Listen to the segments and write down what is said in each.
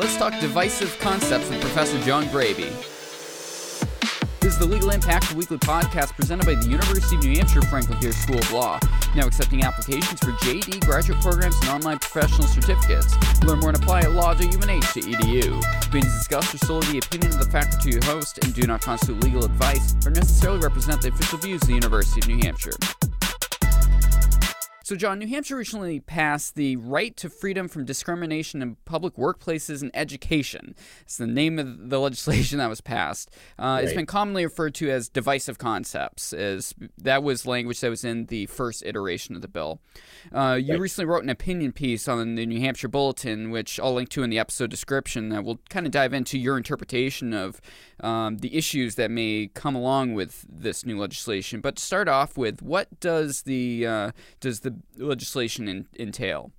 Let's talk divisive concepts with Professor John Greabe. This is the Legal Impact Weekly podcast presented by the University of New Hampshire Franklin Pierce School of Law. Now accepting applications for JD graduate programs and online professional certificates. Learn more and apply at law.unh.edu. Opinions discussed are solely the opinion of the faculty host and do not constitute legal advice or necessarily represent the official views of the University of New Hampshire. So, John, New Hampshire recently passed the Right to Freedom from Discrimination in Public Workplaces and Education. It's the name of the legislation that was passed. Uh, right. It's been commonly referred to as divisive concepts, as that was language that was in the first iteration of the bill. Uh, you right. recently wrote an opinion piece on the New Hampshire Bulletin, which I'll link to in the episode description, that will kind of dive into your interpretation of um, the issues that may come along with this new legislation. But to start off with, what does the uh, does the legislation in, entail?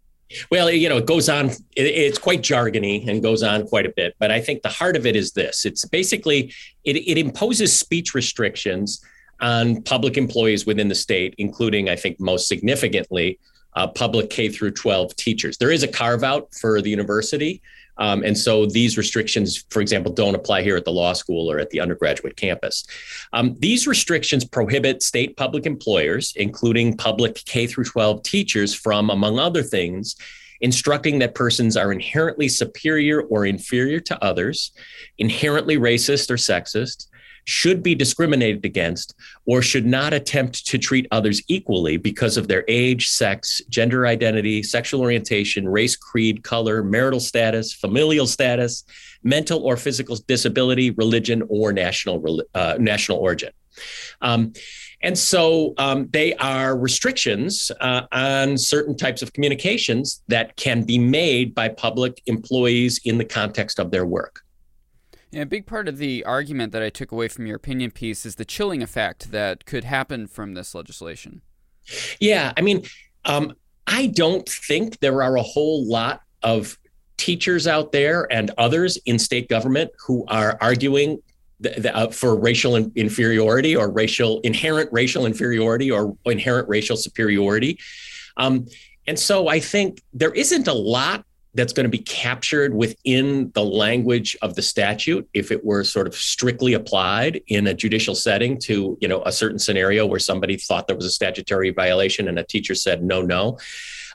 Well, you know, it goes on, it, it's quite jargony and goes on quite a bit. But I think the heart of it is this it's basically, it, it imposes speech restrictions on public employees within the state, including, I think, most significantly, uh, public K through 12 teachers. There is a carve out for the university, um, and so these restrictions, for example, don't apply here at the law school or at the undergraduate campus. Um, these restrictions prohibit state public employers, including public K through 12 teachers, from, among other things, instructing that persons are inherently superior or inferior to others, inherently racist or sexist, should be discriminated against or should not attempt to treat others equally because of their age, sex, gender identity, sexual orientation, race, creed, color, marital status, familial status, mental or physical disability, religion, or national uh, national origin. Um, and so um, they are restrictions uh, on certain types of communications that can be made by public employees in the context of their work. Yeah, a big part of the argument that I took away from your opinion piece is the chilling effect that could happen from this legislation. Yeah, I mean, um, I don't think there are a whole lot of teachers out there and others in state government who are arguing the, the, uh, for racial in- inferiority or racial inherent racial inferiority or inherent racial superiority. Um, and so I think there isn't a lot that's going to be captured within the language of the statute if it were sort of strictly applied in a judicial setting to you know a certain scenario where somebody thought there was a statutory violation and a teacher said no no.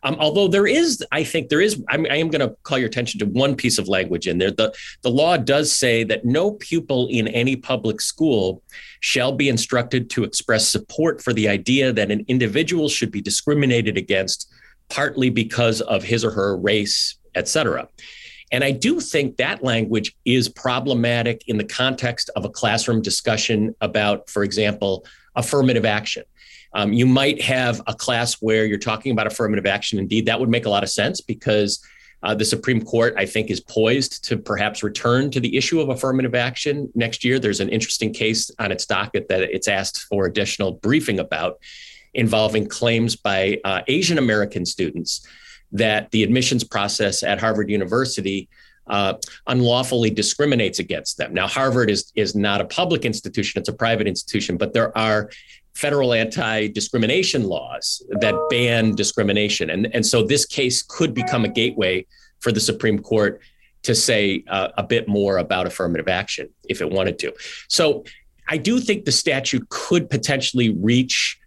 Um, although there is i think there is I, mean, I am going to call your attention to one piece of language in there. The, the law does say that no pupil in any public school shall be instructed to express support for the idea that an individual should be discriminated against partly because of his or her race et cetera. And I do think that language is problematic in the context of a classroom discussion about, for example, affirmative action. Um, you might have a class where you're talking about affirmative action. Indeed, that would make a lot of sense because uh, the Supreme Court, I think, is poised to perhaps return to the issue of affirmative action next year. There's an interesting case on its docket that it's asked for additional briefing about involving claims by uh, Asian American students that the admissions process at Harvard University uh, unlawfully discriminates against them. Now, Harvard is is not a public institution; it's a private institution, but there are federal anti-discrimination laws that ban discrimination, and and so this case could become a gateway for the Supreme Court to say uh, a bit more about affirmative action if it wanted to. So, I do think the statute could potentially reach,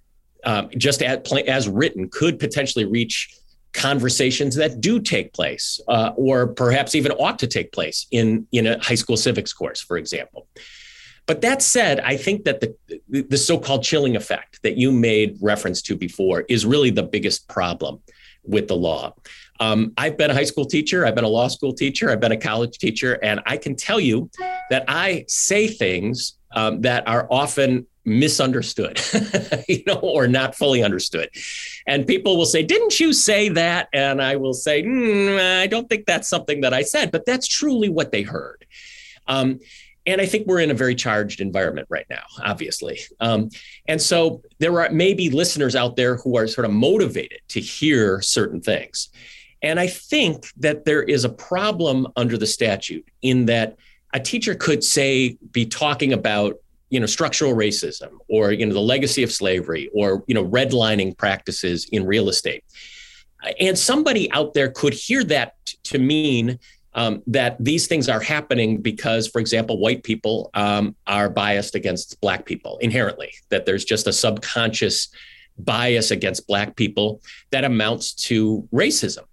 um, just as, as written, could potentially reach conversations that do take place uh, or perhaps even ought to take place in, in a high school civics course, for example. But that said, I think that the, the so-called chilling effect that you made reference to before is really the biggest problem with the law. Um, I've been a high school teacher, I've been a law school teacher, I've been a college teacher, and I can tell you that I say things um, that are often misunderstood, you know, or not fully understood. And people will say, Didn't you say that? And I will say, mm, I don't think that's something that I said, but that's truly what they heard. Um, and I think we're in a very charged environment right now, obviously. Um, and so there are maybe listeners out there who are sort of motivated to hear certain things. And I think that there is a problem under the statute in that a teacher could say, be talking about you know structural racism or you know the legacy of slavery or you know redlining practices in real estate and somebody out there could hear that to mean um, that these things are happening because, for example, white people um, are biased against black people inherently, that there's just a subconscious bias against black people that amounts to racism.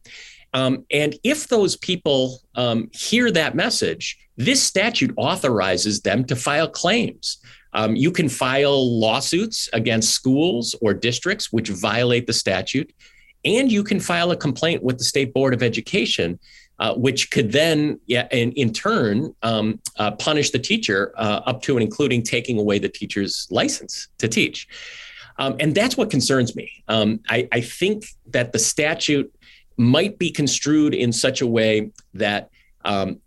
Um, and if those people um, hear that message, this statute authorizes them to file claims. Um, you can file lawsuits against schools or districts which violate the statute, and you can file a complaint with the State Board of Education uh, which could then, yeah, in, in turn, um, uh, punish the teacher uh, up to and including taking away the teacher's license to teach. Um, and that's what concerns me. Um, I, I, think that the statute might be construed in such a way that um,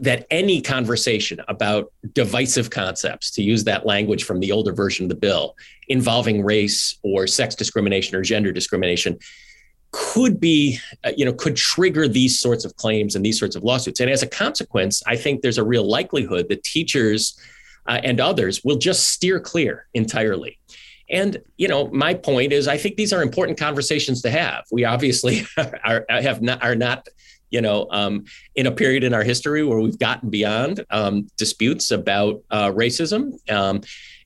that any conversation about divisive concepts, to use that language from the older version of the bill, involving race or sex discrimination or gender discrimination, could be, uh, you know, could trigger these sorts of claims and these sorts of lawsuits. And as a consequence, I think there's a real likelihood that teachers uh, and others will just steer clear entirely. And you know, my point is, I think these are important conversations to have. We obviously are have not are not you know um, in a period in our history where we've gotten beyond um, disputes about uh, racism. Um,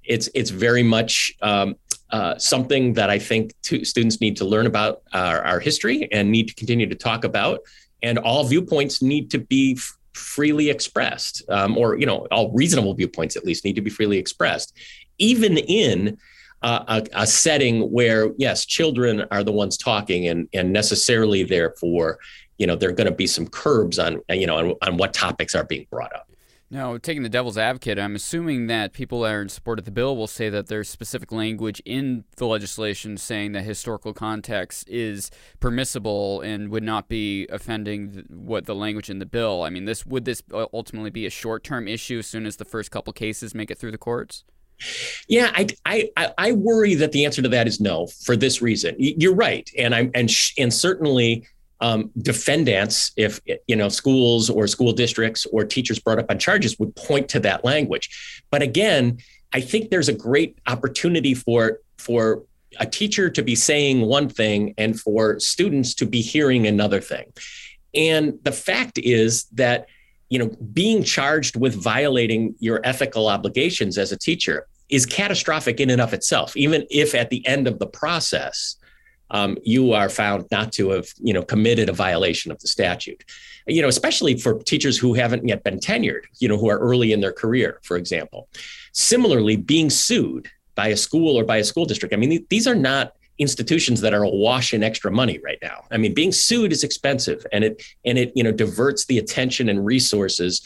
it's it's very much um, uh, something that I think students need to learn about our, our, history and need to continue to talk about. And all viewpoints need to be f- freely expressed, um, or you know, all reasonable viewpoints at least need to be freely expressed, even in a, a, setting where yes, children are the ones talking, and and necessarily therefore, you know, there are going to be some curbs on you know on, on what topics are being brought up. Now, taking the devil's advocate, I'm assuming that people that are in support of the bill will say that there's specific language in the legislation saying that historical context is permissible and would not be offending what the language in the bill. I mean, this would this uh, ultimately be a short-term issue as soon as the first couple cases make it through the courts? Yeah, I, I I worry that the answer to that is no for this reason. You're right, and I'm and sh- and certainly um, defendants, if you know schools or school districts or teachers brought up on charges, would point to that language. But again, I think there's a great opportunity for for a teacher to be saying one thing and for students to be hearing another thing. And the fact is that you know being charged with violating your ethical obligations as a teacher is catastrophic in and of itself. Even if at the end of the process um, you are found not to have you know committed a violation of the statute. You know especially for teachers who haven't yet been tenured you know who are early in their career for example. Similarly being sued by a school or by a school district i mean these are not institutions that are awash in extra money right now i mean being sued is expensive and it and it you know diverts the attention and resources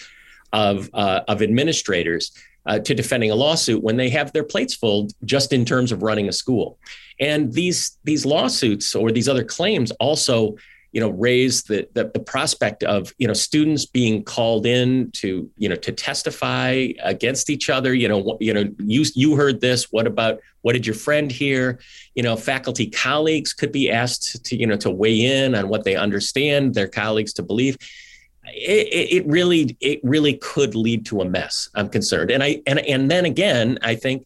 of uh, of administrators uh, to defending a lawsuit when they have their plates full just in terms of running a school. And these these lawsuits or these other claims also you know raise the, the, the prospect of you know students being called in to you know to testify against each other you know you know you you heard this what about what did your friend hear you know faculty colleagues could be asked to you know to weigh in on what they understand their colleagues to believe it, it really it really could lead to a mess. I'm concerned, and I and and then again, I think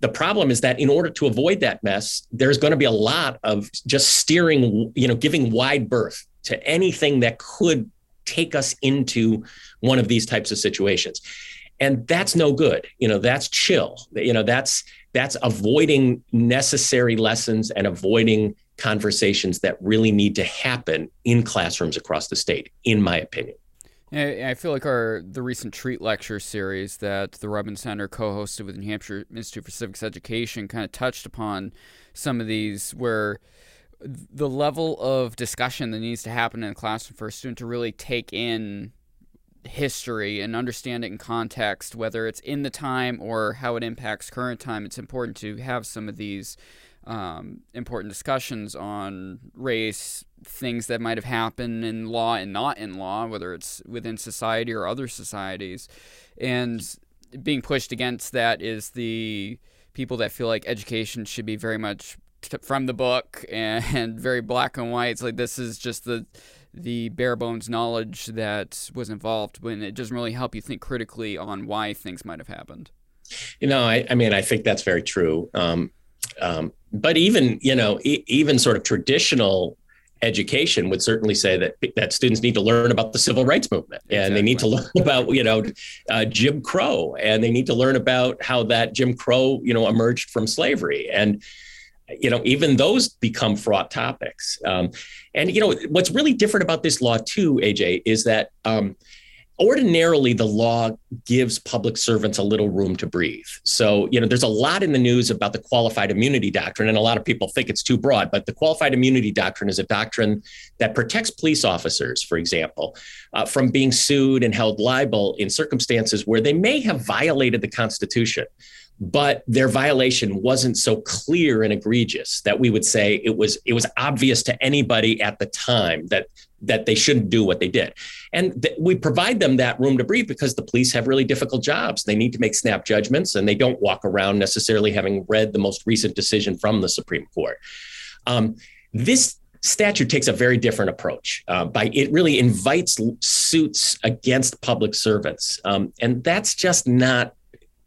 the problem is that in order to avoid that mess, there's going to be a lot of just steering, you know, giving wide berth to anything that could take us into one of these types of situations. And that's no good. You know, that's chill. You know, that's that's avoiding necessary lessons and avoiding conversations that really need to happen in classrooms across the state, in my opinion. I feel like our the recent Treat lecture series that the Rudman Center co-hosted with New Hampshire Institute for Civics Education kind of touched upon some of these where the level of discussion that needs to happen in a classroom for a student to really take in history and understand it in context, whether it's in the time or how it impacts current time, it's important to have some of these um, important discussions on race, things that might have happened in law and not in law, whether it's within society or other societies. And being pushed against that is the people that feel like education should be very much t- from the book and, and very black and white. It's like this is just the the bare bones knowledge that was involved when it doesn't really help you think critically on why things might have happened. You know, I, I mean, I think that's very true. Um, um, but even you know e- even sort of traditional education would certainly say that that students need to learn about the civil rights movement. Exactly. and they need to learn about you know uh, Jim Crow. And they need to learn about how that Jim Crow you know emerged from slavery. And you know even those become fraught topics. Um, and you know what's really different about this law too aj is that um, ordinarily the law gives public servants a little room to breathe. So, you know, there's a lot in the news about the qualified immunity doctrine, and a lot of people think it's too broad, but the qualified immunity doctrine is a doctrine that protects police officers, for example, uh, from being sued and held liable in circumstances where they may have violated the Constitution. But their violation wasn't so clear and egregious that we would say it was it was obvious to anybody at the time that that they shouldn't do what they did. And th- we provide them that room to breathe because the police have really difficult jobs. They need to make snap judgments and they don't walk around necessarily having read the most recent decision from the Supreme Court. Um, this statute takes a very different approach uh, by it really invites suits against public servants. Um, and that's just not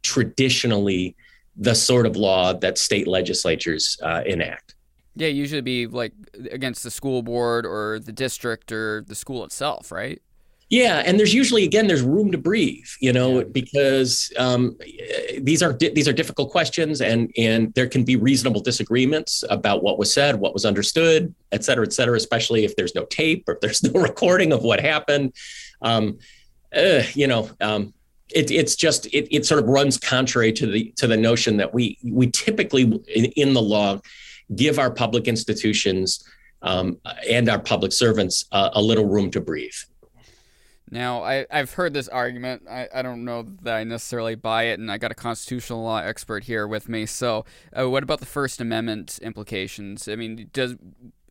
traditionally the sort of law that state legislatures uh, enact. Yeah, usually be like against the school board or the district or the school itself, right? Yeah, and there's usually again there's room to breathe, you know, yeah. because um, these are di- these are difficult questions, and and there can be reasonable disagreements about what was said, what was understood, et cetera, et cetera. Especially if there's no tape or if there's no recording of what happened, um, uh, you know. Um, it, it's just it, it sort of runs contrary to the to the notion that we we typically in, in the law give our public institutions um, and our public servants uh, a little room to breathe. Now, I, I've heard this argument. I, I don't know that I necessarily buy it, and I got a constitutional law expert here with me. So, uh, what about the First Amendment implications? I mean, does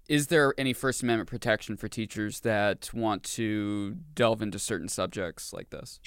is there any First Amendment protection for teachers that want to delve into certain subjects like this?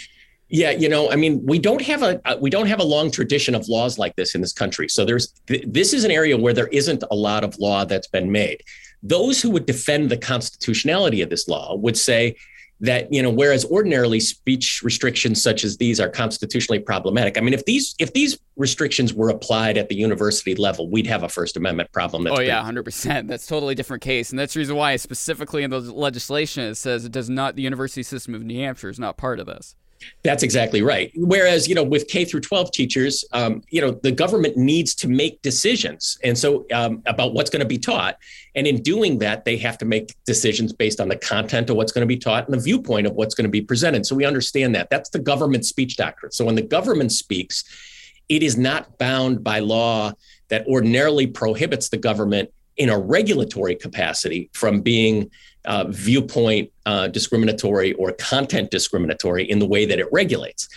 Yeah, you know, I mean, we don't have a uh, we don't have a long tradition of laws like this in this country. So there's th- this is an area where there isn't a lot of law that's been made. Those who would defend the constitutionality of this law would say that you know whereas ordinarily speech restrictions such as these are constitutionally problematic i mean if these if these restrictions were applied at the university level we'd have a first amendment problem oh yeah 100% that's totally different case and that's the reason why specifically in the legislation it says it does not the university system of new hampshire is not part of this that's exactly right. Whereas, you know, with K through 12 teachers, um, you know, the government needs to make decisions, and so um, about what's going to be taught. And in doing that, they have to make decisions based on the content of what's going to be taught and the viewpoint of what's going to be presented. So we understand that. That's the government speech doctrine. So when the government speaks, it is not bound by law that ordinarily prohibits the government in a regulatory capacity from being uh, viewpoint uh, discriminatory or content discriminatory in the way that it regulates.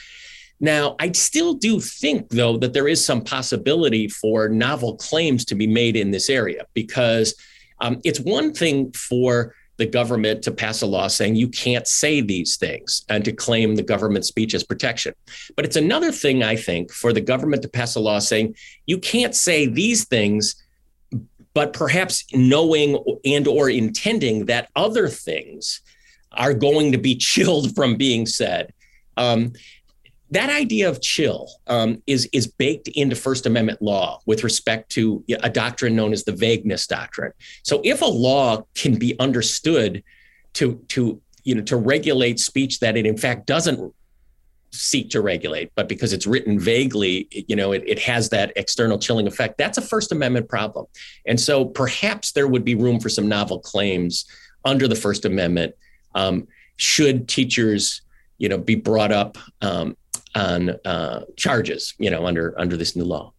Now, I still do think, though, that there is some possibility for novel claims to be made in this area because um, it's one thing for the government to pass a law saying you can't say these things and to claim the government speech as protection. But it's another thing, I think, for the government to pass a law saying you can't say these things but perhaps knowing and or intending that other things are going to be chilled from being said. Um, that idea of chill um, is is baked into First Amendment law with respect to a doctrine known as the vagueness doctrine. So, if a law can be understood to to you know to regulate speech that it in fact doesn't seek to regulate, but because it's written vaguely, you know, it, it has that external chilling effect. That's a First Amendment problem. And so perhaps there would be room for some novel claims under the First Amendment um, should teachers, you know, be brought up um, on uh, charges, you know, under under this new law.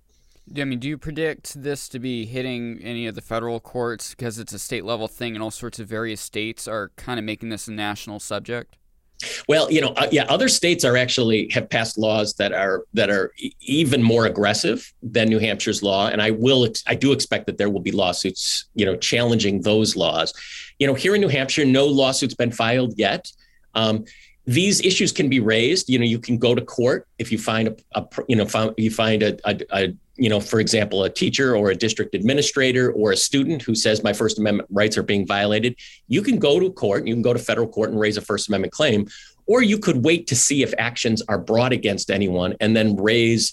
I mean, do you predict this to be hitting any of the federal courts because it's a state level thing and all sorts of various states are kind of making this a national subject? Well, you know, uh, yeah, other states are actually have passed laws that are that are even more aggressive than New Hampshire's law, and I will I do expect that there will be lawsuits, you know, challenging those laws. You know, here in New Hampshire, no lawsuits been filed yet. Um, these issues can be raised. You know, you can go to court if you find a, a you know, you find a, a, a you know, for example, a teacher or a district administrator or a student who says my First Amendment rights are being violated, you can go to court, you can go to federal court and raise a First Amendment claim, or you could wait to see if actions are brought against anyone and then raise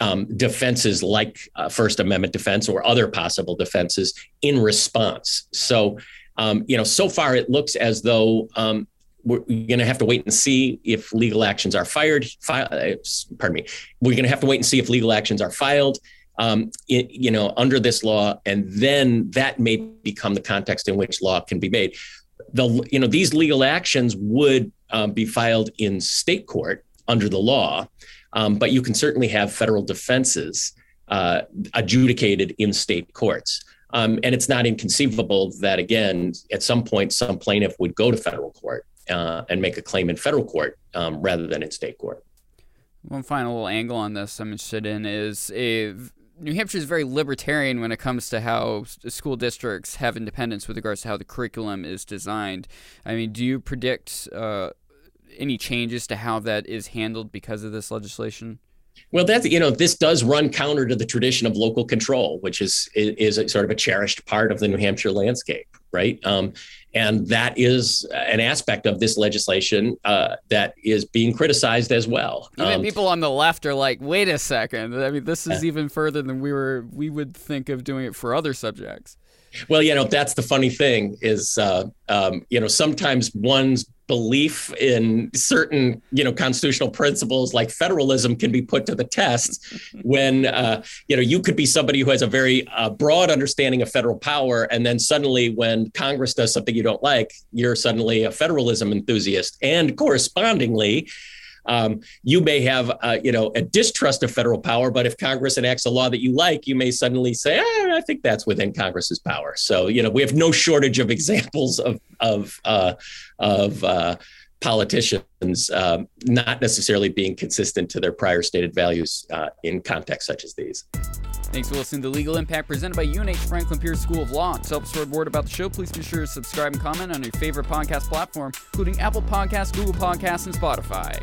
um, defenses like uh, First Amendment defense or other possible defenses in response. So Um, you know, so far it looks as though um, we're going to have to wait and see if legal actions are fired. Fi- uh, pardon me. We're going to have to wait and see if legal actions are filed. Um, you know, under this law, and then that may become the context in which law can be made. The you know these legal actions would um, be filed in state court under the law, um, but you can certainly have federal defenses uh, adjudicated in state courts. Um, and it's not inconceivable that, again, at some point, some plaintiff would go to federal court uh, and make a claim in federal court um, rather than in state court. One final little angle on this I'm interested in is New Hampshire is very libertarian when it comes to how school districts have independence with regards to how the curriculum is designed. I mean, do you predict uh, any changes to how that is handled because of this legislation? Well, that's you know this does run counter to the tradition of local control, which is is, sort of a cherished part of the New Hampshire landscape, right? Um, and that is an aspect of this legislation uh, that is being criticized as well. Even um, people on the left are like, "Wait a second! I mean, this is even further than we were we would think of doing it for other subjects." Well, you know, that's the funny thing is, uh, um, you know, sometimes one's belief in certain, you know, constitutional principles like federalism can be put to the test when, uh, you know, you could be somebody who has a very uh, broad understanding of federal power. And then suddenly when Congress does something you don't like, you're suddenly a federalism enthusiast. And correspondingly, um, you may have, uh, you know, a distrust of federal power, but if Congress enacts a law that you like, you may suddenly say, eh, I think that's within Congress's power. So, you know, we have no shortage of examples of of uh, of uh, politicians um, not necessarily being consistent to their prior stated values uh, in contexts such as these. Thanks for listening to Legal Impact presented by UNH Franklin Pierce School of Law. To help spread word about the show, please be sure to subscribe and comment on your favorite podcast platform, including Apple Podcasts, Google Podcasts, and Spotify.